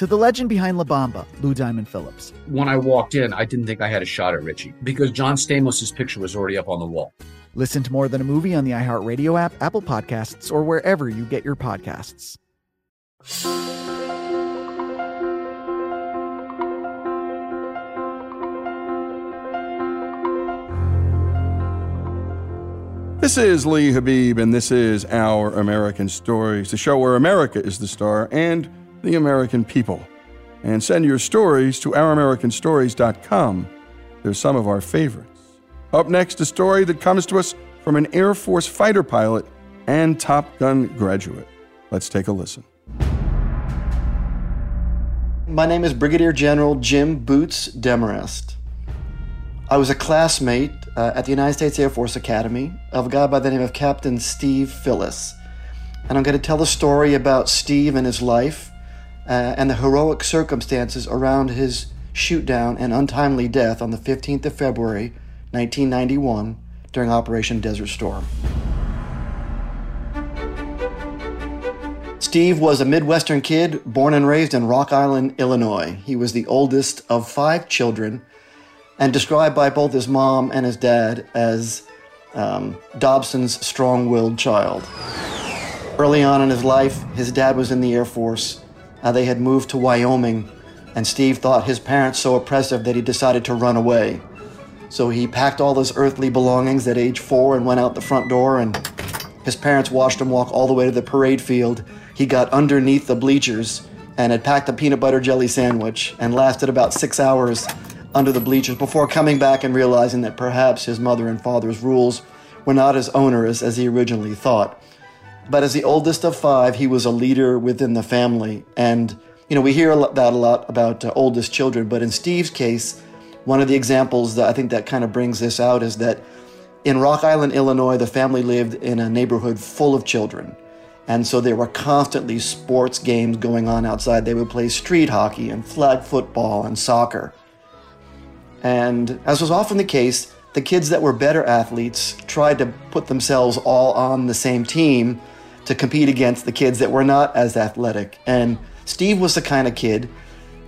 to the legend behind La Bamba, Lou Diamond Phillips. When I walked in, I didn't think I had a shot at Richie because John Stamos' picture was already up on the wall. Listen to more than a movie on the iHeartRadio app, Apple Podcasts, or wherever you get your podcasts. This is Lee Habib, and this is Our American Stories, the show where America is the star and the American people. And send your stories to ouramericanstories.com. They're some of our favorites. Up next, a story that comes to us from an Air Force fighter pilot and Top Gun graduate. Let's take a listen. My name is Brigadier General Jim Boots Demarest. I was a classmate uh, at the United States Air Force Academy of a guy by the name of Captain Steve Phillis. And I'm going to tell the story about Steve and his life uh, and the heroic circumstances around his shootdown and untimely death on the 15th of February, 1991, during Operation Desert Storm. Steve was a Midwestern kid born and raised in Rock Island, Illinois. He was the oldest of five children and described by both his mom and his dad as um, Dobson's strong willed child. Early on in his life, his dad was in the Air Force uh, they had moved to Wyoming, and Steve thought his parents so oppressive that he decided to run away. So he packed all his earthly belongings at age four and went out the front door, and his parents watched him walk all the way to the parade field. He got underneath the bleachers and had packed a peanut butter jelly sandwich and lasted about six hours under the bleachers before coming back and realizing that perhaps his mother and father's rules were not as onerous as he originally thought. But as the oldest of five, he was a leader within the family. And, you know, we hear that a lot about uh, oldest children. But in Steve's case, one of the examples that I think that kind of brings this out is that in Rock Island, Illinois, the family lived in a neighborhood full of children. And so there were constantly sports games going on outside. They would play street hockey and flag football and soccer. And as was often the case, the kids that were better athletes tried to put themselves all on the same team to compete against the kids that were not as athletic. And Steve was the kind of kid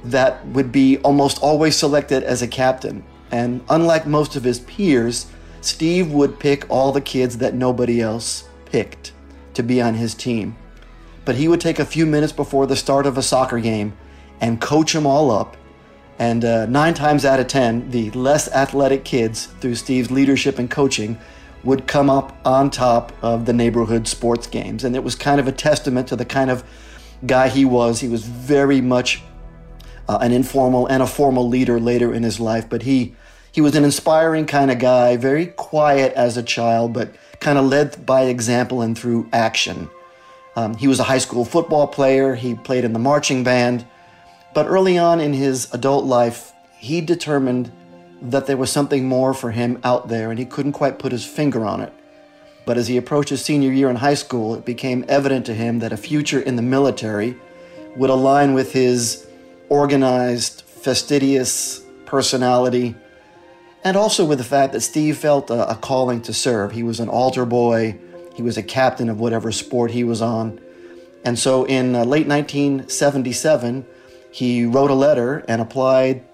that would be almost always selected as a captain. And unlike most of his peers, Steve would pick all the kids that nobody else picked to be on his team. But he would take a few minutes before the start of a soccer game and coach them all up. And uh, nine times out of ten, the less athletic kids, through Steve's leadership and coaching, would come up on top of the neighborhood sports games. And it was kind of a testament to the kind of guy he was. He was very much uh, an informal and a formal leader later in his life, but he He was an inspiring kind of guy, very quiet as a child, but kind of led by example and through action. Um, he was a high school football player, he played in the marching band, but early on in his adult life, he determined that there was something more for him out there and he couldn't quite put his finger on it. But as he approached his senior year in high school, it became evident to him that a future in the military would align with his organized, fastidious personality, and also with the fact that Steve felt a, a, calling to serve. He was an altar boy, he was a captain of whatever sport he was on. And so in uh, late 1977, he wrote a letter and applied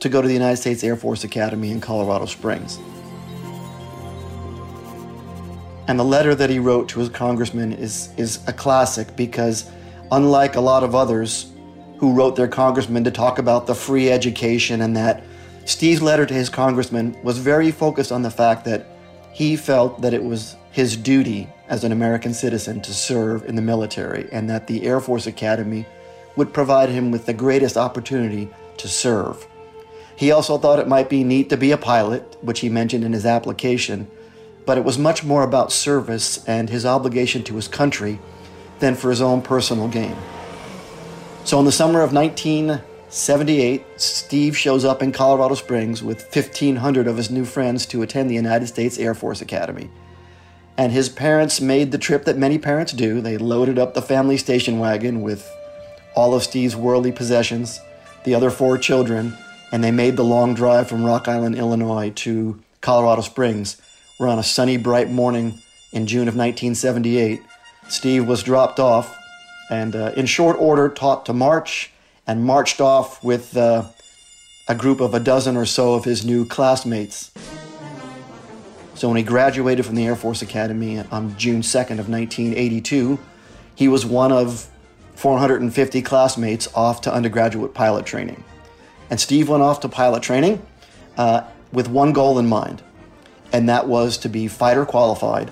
to go to the United States Air Force Academy in Colorado Springs. And the letter that he wrote to his congressman is, is a classic because, unlike a lot of others who wrote their congressman to talk about the free education and that, Steve's letter to his congressman was very focused on the fact that he felt that it was his duty as an American citizen to serve in the military and that the Air Force Academy would provide him with the greatest opportunity to serve. He also thought it might be neat to be a pilot, which he mentioned in his application, but it was much more about service and his obligation to his country than for his own personal gain. So in the summer of 1978, Steve shows up in Colorado Springs with 1,500 of his new friends to attend the United States Air Force Academy. And his parents made the trip that many parents do. They loaded up the family station wagon with all of Steve's worldly possessions, the other four children, and they made the long drive from Rock Island, Illinois to Colorado Springs, where on a sunny, bright morning in June of 1978, Steve was dropped off and, uh, in short order, taught to march and marched off with uh, a group of a dozen or so of his new classmates. So when he graduated from the Air Force Academy on June 2nd of 1982, he was one of 450 classmates off to undergraduate pilot training. And Steve went off to pilot training uh, with one goal in mind, and that was to be fighter qualified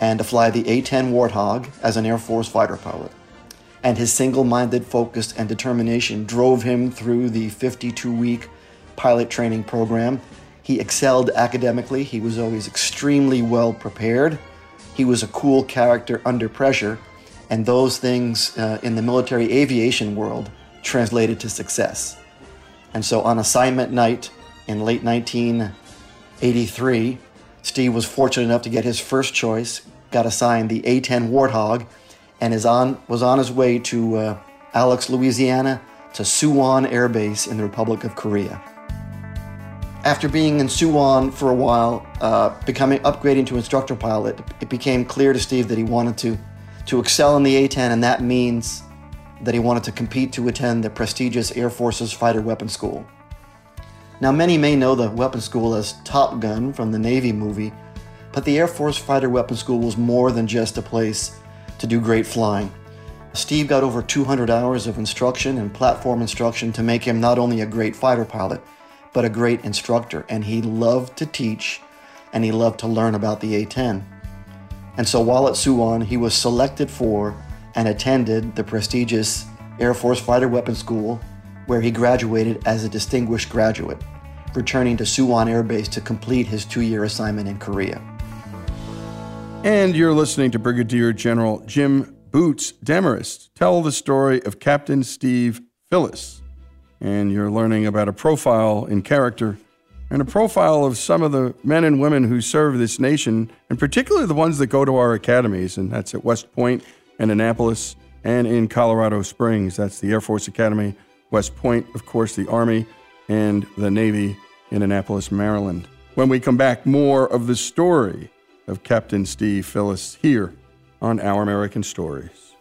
and to fly the A 10 Warthog as an Air Force fighter pilot. And his single minded focus and determination drove him through the 52 week pilot training program. He excelled academically, he was always extremely well prepared. He was a cool character under pressure, and those things uh, in the military aviation world translated to success. And so on assignment night in late 1983, Steve was fortunate enough to get his first choice, got assigned the A-10 Warthog, and is on, was on his way to uh, Alex, Louisiana, to Suwon Air Base in the Republic of Korea. After being in Suwon for a while, uh, becoming upgrading to instructor pilot, it became clear to Steve that he wanted to to excel in the A-10, and that means that he wanted to compete to attend the prestigious Air Force's Fighter Weapons School. Now, many may know the weapons school as Top Gun from the Navy movie, but the Air Force Fighter Weapons School was more than just a place to do great flying. Steve got over 200 hours of instruction and platform instruction to make him not only a great fighter pilot, but a great instructor, and he loved to teach and he loved to learn about the A 10. And so while at Suwon, he was selected for and attended the prestigious Air Force Fighter Weapons School, where he graduated as a distinguished graduate, returning to Suwon Air Base to complete his two year assignment in Korea. And you're listening to Brigadier General Jim Boots Demarest tell the story of Captain Steve Phillis. And you're learning about a profile in character and a profile of some of the men and women who serve this nation, and particularly the ones that go to our academies, and that's at West Point in Annapolis, and in Colorado Springs. That's the Air Force Academy, West Point, of course, the Army, and the Navy in Annapolis, Maryland. When we come back, more of the story of Captain Steve Phillis here on Our American Stories.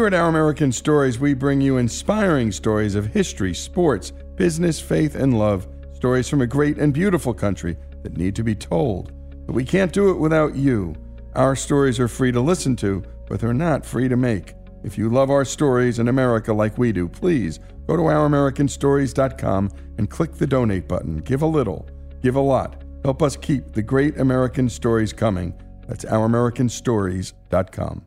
Here at Our American Stories, we bring you inspiring stories of history, sports, business, faith, and love. Stories from a great and beautiful country that need to be told. But we can't do it without you. Our stories are free to listen to, but they're not free to make. If you love our stories in America like we do, please Go to ouramericanstories.com and click the donate button. Give a little, give a lot. Help us keep the great American stories coming. That's ouramericanstories.com.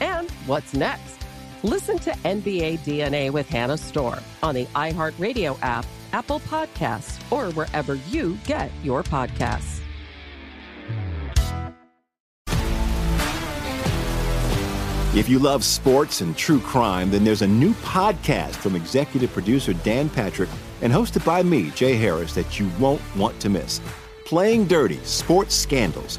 And what's next? Listen to NBA DNA with Hannah Storm on the iHeartRadio app, Apple Podcasts, or wherever you get your podcasts. If you love sports and true crime, then there's a new podcast from executive producer Dan Patrick and hosted by me, Jay Harris, that you won't want to miss. Playing Dirty Sports Scandals.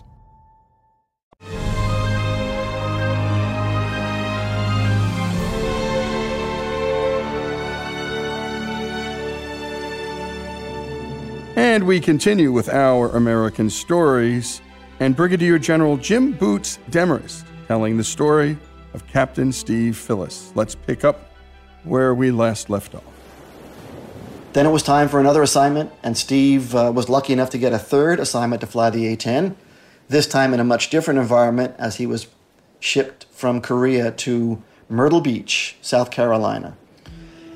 And we continue with our American stories and Brigadier General Jim Boots Demarest telling the story of Captain Steve Phillis. Let's pick up where we last left off. Then it was time for another assignment, and Steve uh, was lucky enough to get a third assignment to fly the A 10, this time in a much different environment as he was shipped from Korea to Myrtle Beach, South Carolina.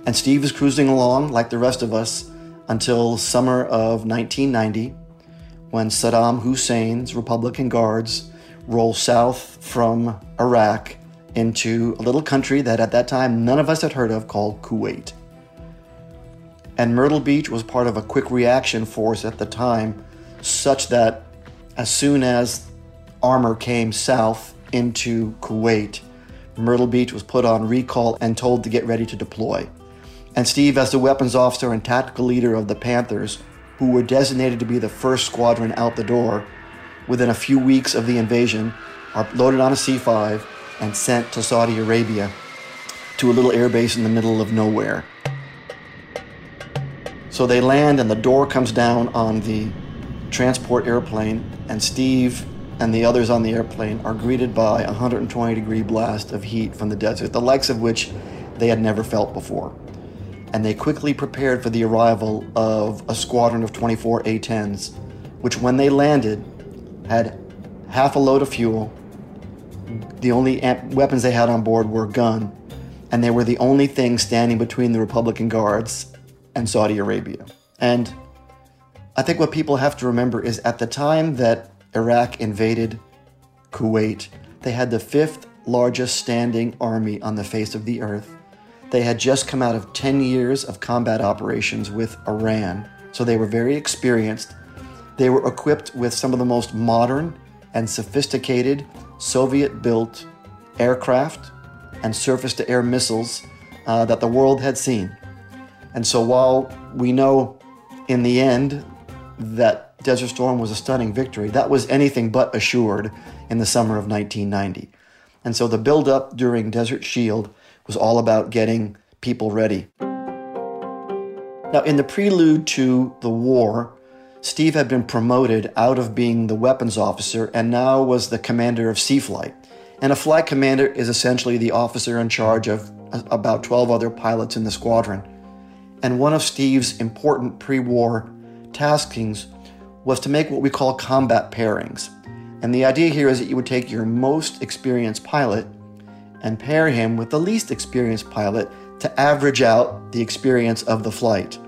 And Steve was cruising along like the rest of us until summer of 1990 when Saddam Hussein's Republican Guards rolled south from Iraq into a little country that at that time none of us had heard of called Kuwait. And Myrtle Beach was part of a quick reaction force at the time, such that as soon as armor came south into Kuwait, Myrtle Beach was put on recall and told to get ready to deploy. And Steve, as the weapons officer and tactical leader of the Panthers, who were designated to be the first squadron out the door, within a few weeks of the invasion, are loaded on a C 5 and sent to Saudi Arabia to a little airbase in the middle of nowhere. So they land, and the door comes down on the transport airplane, and Steve and the others on the airplane are greeted by a 120 degree blast of heat from the desert, the likes of which they had never felt before. And they quickly prepared for the arrival of a squadron of 24 A 10s, which, when they landed, had half a load of fuel. The only amp- weapons they had on board were a gun, and they were the only thing standing between the Republican Guards and Saudi Arabia. And I think what people have to remember is at the time that Iraq invaded Kuwait, they had the fifth largest standing army on the face of the earth. They had just come out of 10 years of combat operations with Iran, so they were very experienced. They were equipped with some of the most modern and sophisticated Soviet built aircraft and surface to air missiles uh, that the world had seen. And so while we know in the end that Desert Storm was a stunning victory, that was anything but assured in the summer of 1990. And so the buildup during Desert Shield was all about getting people ready. Now, in the prelude to the war, Steve had been promoted out of being the weapons officer and now was the commander of C Flight. And a flight commander is essentially the officer in charge of about 12 other pilots in the squadron. And one of Steve's important pre war taskings was to make what we call combat pairings. And the idea here is that you would take your most experienced pilot and pair him with the least experienced pilot to average out the experience of the flight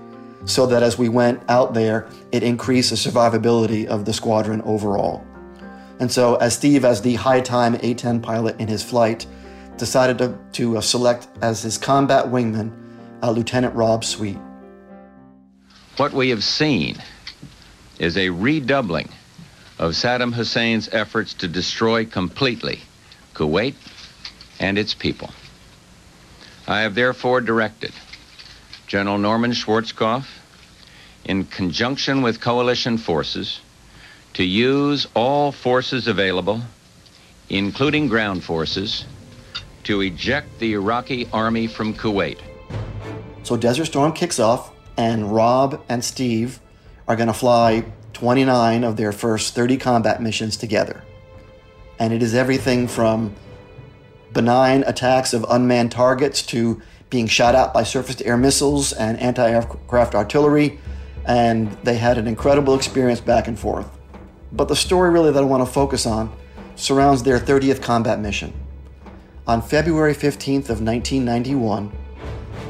so that as we went out there, it increased the survivability of the squadron overall. And so, as Steve, as the high time A 10 pilot in his flight, decided to, to uh, select as his combat wingman uh, Lieutenant Rob Sweet. What we have seen is a redoubling of Saddam Hussein's efforts to destroy completely Kuwait and its people. I have therefore directed General Norman Schwarzkopf, in conjunction with coalition forces, to use all forces available, including ground forces, to eject the Iraqi army from Kuwait. So Desert Storm kicks off, and Rob and Steve are going to fly 29 of their first 30 combat missions together. And it is everything from benign attacks of unmanned targets to being shot at by surface to air missiles and anti aircraft artillery. And they had an incredible experience back and forth. But the story really that I want to focus on surrounds their 30th combat mission. On February 15th of 1991,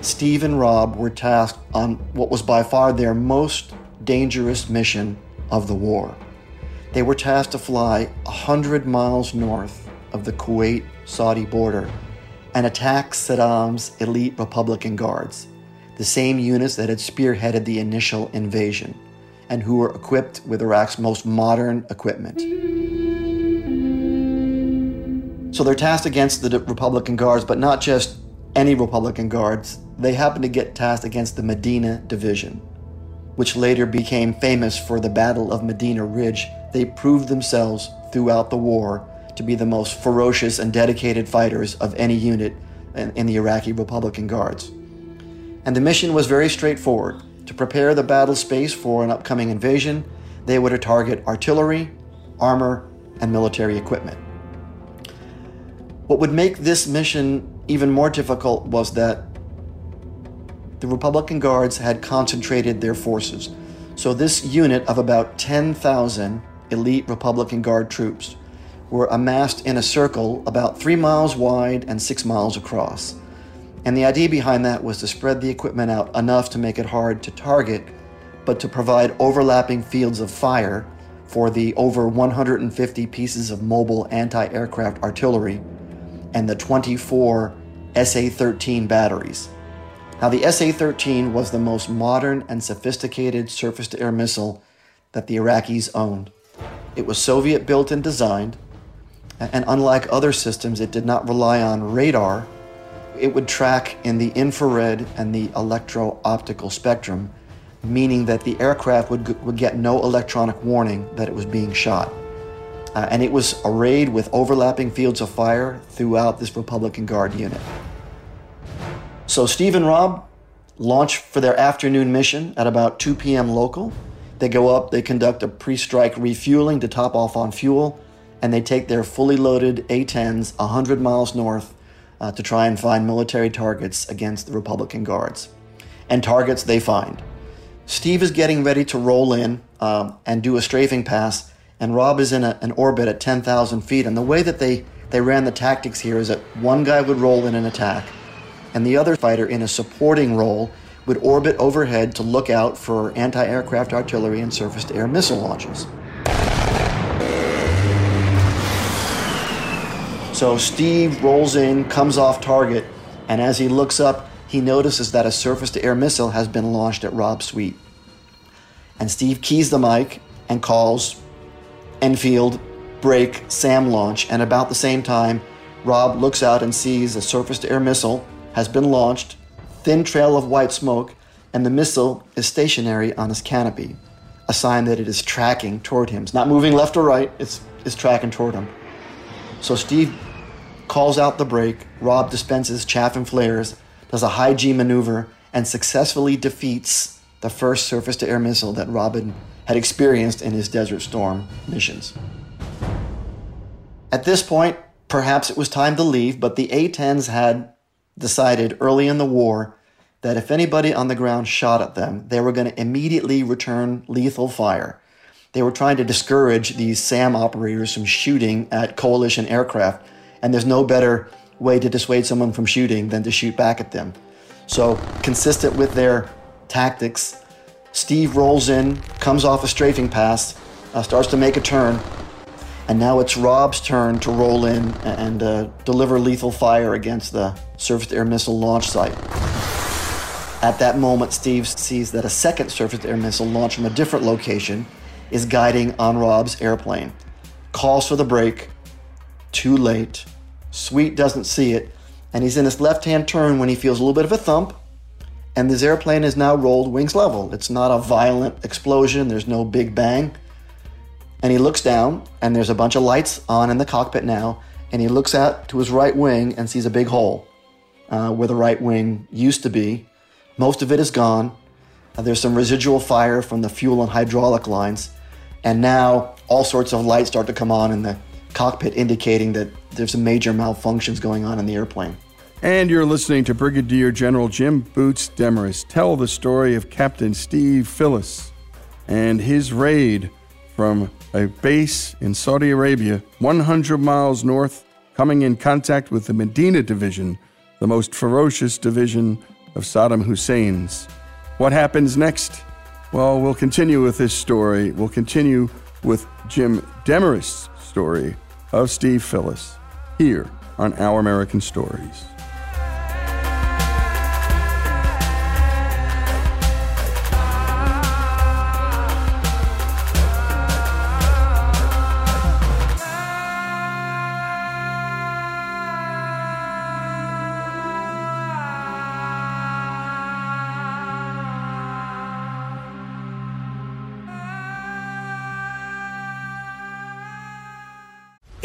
Steve and Rob were tasked on what was by far their most dangerous mission of the war. They were tasked to fly 100 miles north of the Kuwait Saudi border and attack Saddam's elite Republican guards, the same units that had spearheaded the initial invasion and who were equipped with Iraq's most modern equipment. So they're tasked against the Republican guards, but not just any Republican guards. They happen to get tasked against the Medina Division, which later became famous for the Battle of Medina Ridge. They proved themselves throughout the war to be the most ferocious and dedicated fighters of any unit in, in the Iraqi Republican Guards. And the mission was very straightforward to prepare the battle space for an upcoming invasion, they were to target artillery, armor, and military equipment. What would make this mission even more difficult was that the Republican Guards had concentrated their forces. So, this unit of about 10,000 elite Republican Guard troops were amassed in a circle about three miles wide and six miles across. And the idea behind that was to spread the equipment out enough to make it hard to target, but to provide overlapping fields of fire for the over 150 pieces of mobile anti aircraft artillery and the 24 SA 13 batteries. Now, the SA 13 was the most modern and sophisticated surface to air missile that the Iraqis owned. It was Soviet built and designed, and unlike other systems, it did not rely on radar it would track in the infrared and the electro optical spectrum, meaning that the aircraft would, would get no electronic warning that it was being shot. Uh, and it was arrayed with overlapping fields of fire throughout this Republican Guard unit. So Steve and Rob launch for their afternoon mission at about 2 p.m. local. They go up, they conduct a pre strike refueling to top off on fuel, and they take their fully loaded A 10s 100 miles north uh, to try and find military targets against the Republican Guards. And targets they find. Steve is getting ready to roll in um, and do a strafing pass, and Rob is in a, an orbit at 10,000 feet. And the way that they, they ran the tactics here is that one guy would roll in an attack, and the other fighter in a supporting role would orbit overhead to look out for anti aircraft artillery and surface to air missile launches. So Steve rolls in, comes off target, and as he looks up, he notices that a surface to air missile has been launched at Rob Sweet. And Steve keys the mic and calls Enfield, break, SAM launch, and about the same time, Rob looks out and sees a surface to air missile has been launched, thin trail of white smoke, and the missile is stationary on his canopy, a sign that it is tracking toward him. It's not moving left or right, it's, it's tracking toward him. So Steve calls out the break, Rob dispenses chaff and flares, does a high G maneuver, and successfully defeats the first surface to air missile that Robin had experienced in his Desert Storm missions. At this point, perhaps it was time to leave, but the A 10s had decided early in the war that if anybody on the ground shot at them, they were going to immediately return lethal fire. They were trying to discourage these SAM operators from shooting at coalition aircraft, and there's no better way to dissuade someone from shooting than to shoot back at them. So, consistent with their tactics, Steve rolls in, comes off a strafing pass, uh, starts to make a turn, and now it's Rob's turn to roll in and uh, deliver lethal fire against the surface air missile launch site. At that moment, Steve sees that a second surface air missile launched from a different location is guiding on Rob's airplane. Calls for the break. Too late. Sweet doesn't see it, and he's in his left hand turn when he feels a little bit of a thump, and this airplane is now rolled wings level. It's not a violent explosion, there's no big bang. And he looks down, and there's a bunch of lights on in the cockpit now, and he looks out to his right wing and sees a big hole uh, where the right wing used to be. Most of it is gone. Uh, there's some residual fire from the fuel and hydraulic lines. And now all sorts of lights start to come on in the cockpit, indicating that there's some major malfunctions going on in the airplane. And you're listening to Brigadier General Jim Boots Demarest tell the story of Captain Steve Phillis and his raid from a base in Saudi Arabia, 100 miles north, coming in contact with the Medina Division, the most ferocious division of Saddam Hussein's. What happens next? Well, we'll continue with this story. We'll continue with Jim Demarest's story of Steve Phillis here on Our American Stories.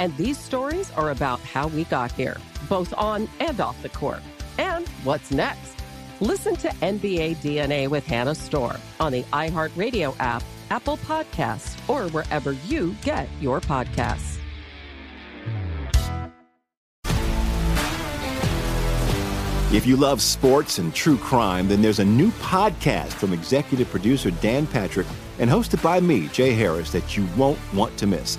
And these stories are about how we got here, both on and off the court. And what's next? Listen to NBA DNA with Hannah Storm on the iHeartRadio app, Apple Podcasts, or wherever you get your podcasts. If you love sports and true crime, then there's a new podcast from executive producer Dan Patrick and hosted by me, Jay Harris, that you won't want to miss.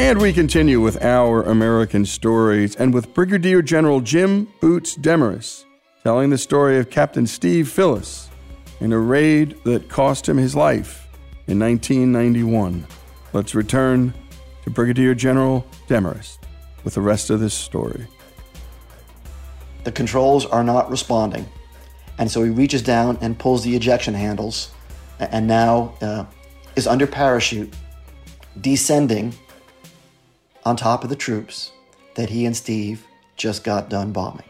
And we continue with our American stories and with Brigadier General Jim Boots Demarest telling the story of Captain Steve Phillis in a raid that cost him his life in 1991. Let's return to Brigadier General Demarest with the rest of this story. The controls are not responding. And so he reaches down and pulls the ejection handles and now uh, is under parachute, descending on top of the troops that he and Steve just got done bombing.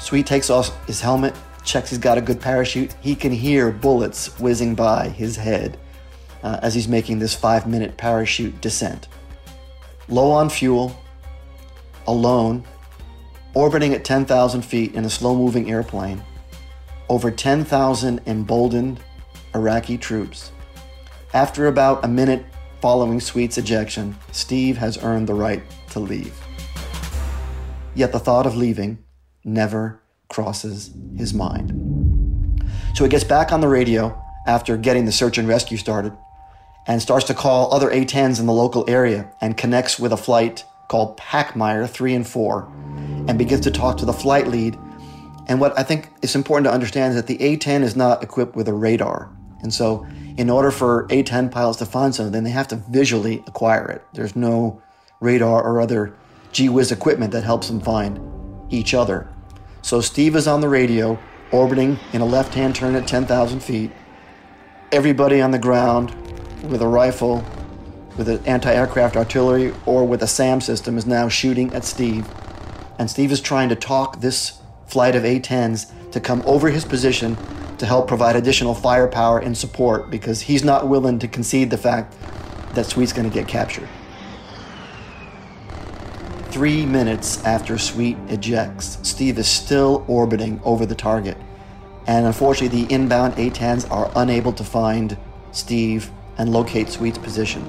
Sweet takes off his helmet, checks he's got a good parachute. He can hear bullets whizzing by his head uh, as he's making this five minute parachute descent. Low on fuel, alone, orbiting at 10,000 feet in a slow moving airplane, over 10,000 emboldened Iraqi troops after about a minute following Sweet's ejection, Steve has earned the right to leave. Yet the thought of leaving never crosses his mind. So he gets back on the radio after getting the search and rescue started and starts to call other A-10s in the local area and connects with a flight called Packmeyer 3 and 4 and begins to talk to the flight lead. And what I think is important to understand is that the A-10 is not equipped with a radar. And so in order for A10 pilots to find something, then they have to visually acquire it. There's no radar or other gee whiz equipment that helps them find each other. So Steve is on the radio, orbiting in a left hand turn at 10,000 feet. Everybody on the ground with a rifle, with an anti aircraft artillery, or with a SAM system is now shooting at Steve. And Steve is trying to talk this flight of A 10s to come over his position to help provide additional firepower and support because he's not willing to concede the fact that Sweet's going to get captured. Three minutes after Sweet ejects, Steve is still orbiting over the target. And unfortunately, the inbound A-10s are unable to find Steve and locate Sweet's position.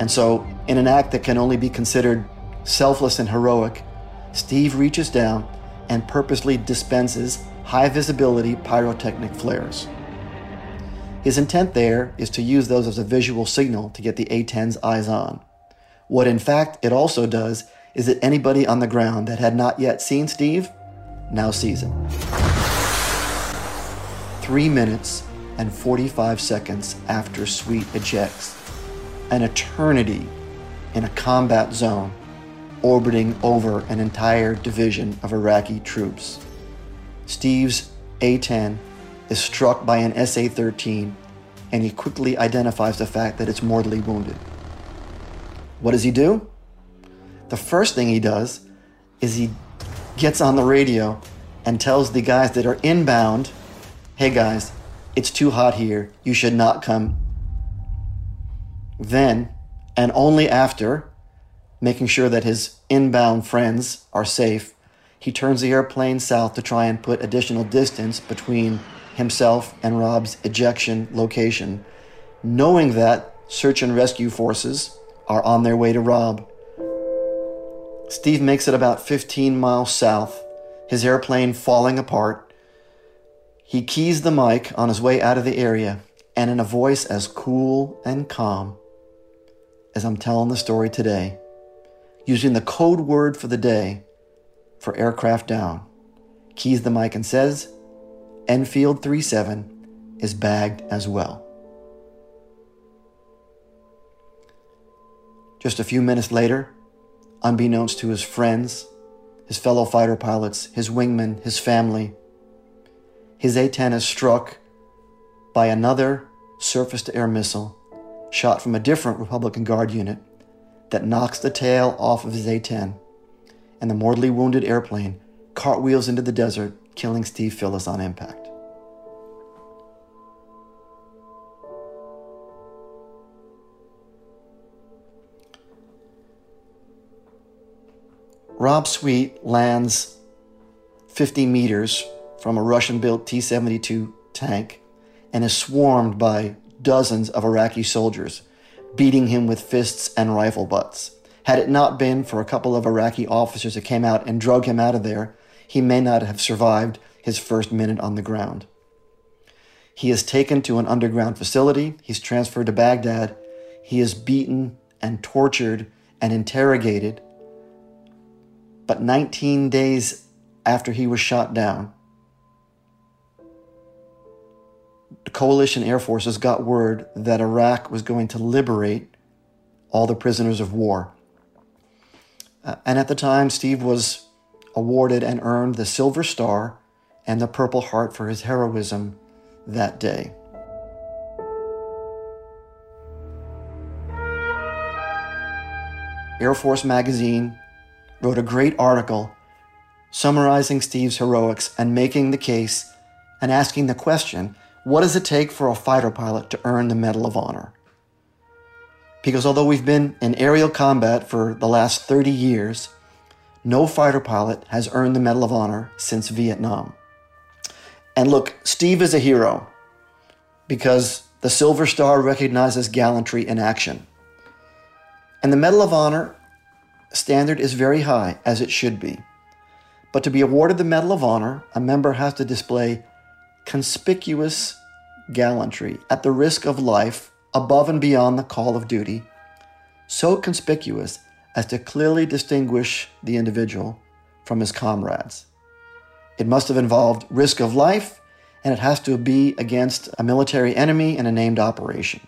And so, in an act that can only be considered selfless and heroic, Steve reaches down and purposely dispenses high visibility pyrotechnic flares. His intent there is to use those as a visual signal to get the A-10's eyes on. What in fact it also does is that anybody on the ground that had not yet seen Steve now sees him. Three minutes and 45 seconds after Sweet ejects, an eternity in a combat zone orbiting over an entire division of Iraqi troops. Steve's A 10 is struck by an SA 13 and he quickly identifies the fact that it's mortally wounded. What does he do? The first thing he does is he gets on the radio and tells the guys that are inbound, hey guys, it's too hot here. You should not come. Then, and only after, making sure that his inbound friends are safe, he turns the airplane south to try and put additional distance between himself and Rob's ejection location, knowing that search and rescue forces are on their way to Rob. Steve makes it about 15 miles south, his airplane falling apart. He keys the mic on his way out of the area, and in a voice as cool and calm as I'm telling the story today, using the code word for the day, for aircraft down, keys the mic and says, Enfield 37 is bagged as well. Just a few minutes later, unbeknownst to his friends, his fellow fighter pilots, his wingmen, his family, his A 10 is struck by another surface to air missile, shot from a different Republican Guard unit that knocks the tail off of his A 10, and the mortally wounded airplane cartwheels into the desert, killing Steve Phillis on impact. Rob Sweet lands 50 meters from a Russian built T 72 tank and is swarmed by dozens of Iraqi soldiers, beating him with fists and rifle butts. Had it not been for a couple of Iraqi officers that came out and drug him out of there, he may not have survived his first minute on the ground. He is taken to an underground facility. He's transferred to Baghdad. He is beaten and tortured and interrogated. But 19 days after he was shot down, the coalition air forces got word that Iraq was going to liberate all the prisoners of war. Uh, and at the time, Steve was awarded and earned the Silver Star and the Purple Heart for his heroism that day. Air Force Magazine wrote a great article summarizing Steve's heroics and making the case and asking the question what does it take for a fighter pilot to earn the Medal of Honor? Because although we've been in aerial combat for the last 30 years, no fighter pilot has earned the Medal of Honor since Vietnam. And look, Steve is a hero because the Silver Star recognizes gallantry in action. And the Medal of Honor standard is very high, as it should be. But to be awarded the Medal of Honor, a member has to display conspicuous gallantry at the risk of life above and beyond the call of duty, so conspicuous as to clearly distinguish the individual from his comrades. It must have involved risk of life, and it has to be against a military enemy in a named operation.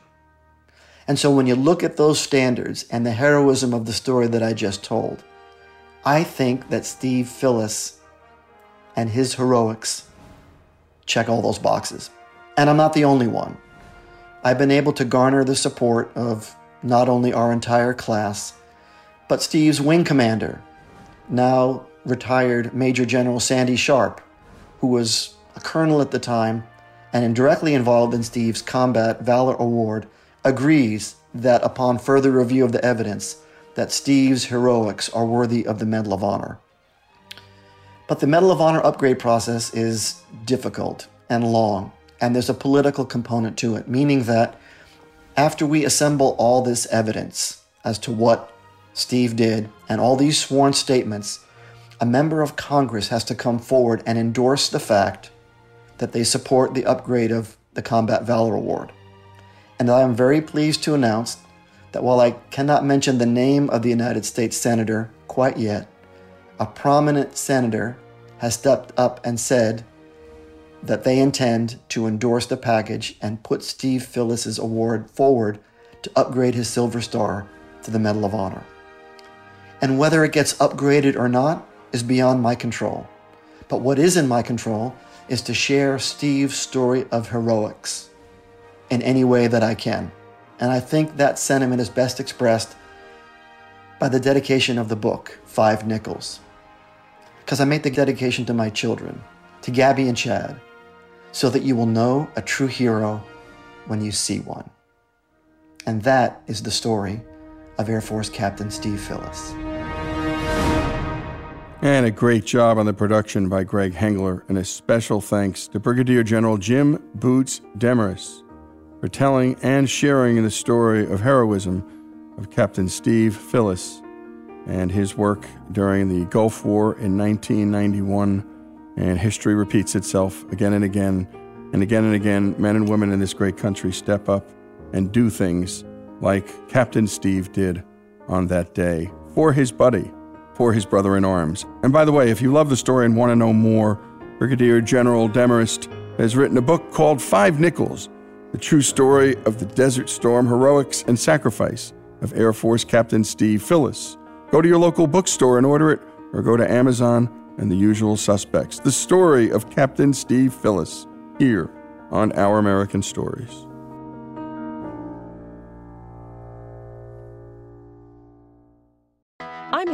And so when you look at those standards and the heroism of the story that I just told, I think that Steve Phillis and his heroics check all those boxes. And I'm not the only one. I've been able to garner the support of not only our entire class, but Steve's wing commander, now retired Major General Sandy Sharp, who was a colonel at the time and indirectly involved in Steve's Combat Valor Award, agrees that upon further review of the evidence, that Steve's heroics are worthy of the Medal of Honor. But the Medal of Honor upgrade process is difficult and long, and there's a political component to it, meaning that after we assemble all this evidence as to what Steve did and all these sworn statements, a member of Congress has to come forward and endorse the fact that they support the upgrade of the Combat Valor Award. And I am very pleased to announce that while I cannot mention the name of the United States Senator quite yet, a prominent senator has stepped up and said that they intend to endorse the package and put Steve Phillis's award forward to upgrade his Silver Star to the Medal of Honor. And whether it gets upgraded or not is beyond my control. But what is in my control is to share Steve's story of heroics in any way that I can. And I think that sentiment is best expressed by the dedication of the book, Five Nickels. Because I make the dedication to my children, to Gabby and Chad, so that you will know a true hero when you see one. And that is the story of Air Force Captain Steve Phillis. And a great job on the production by Greg Hengler, and a special thanks to Brigadier General Jim Boots Demarest for telling and sharing the story of heroism of Captain Steve Phillis and his work during the Gulf War in 1991. And history repeats itself again and again and again and again. Men and women in this great country step up and do things like Captain Steve did on that day for his buddy, for his brother in arms. And by the way, if you love the story and want to know more, Brigadier General Demarest has written a book called Five Nickels The True Story of the Desert Storm Heroics and Sacrifice of Air Force Captain Steve Phillis. Go to your local bookstore and order it, or go to Amazon and the usual suspects. The story of Captain Steve Phillis here on Our American Stories.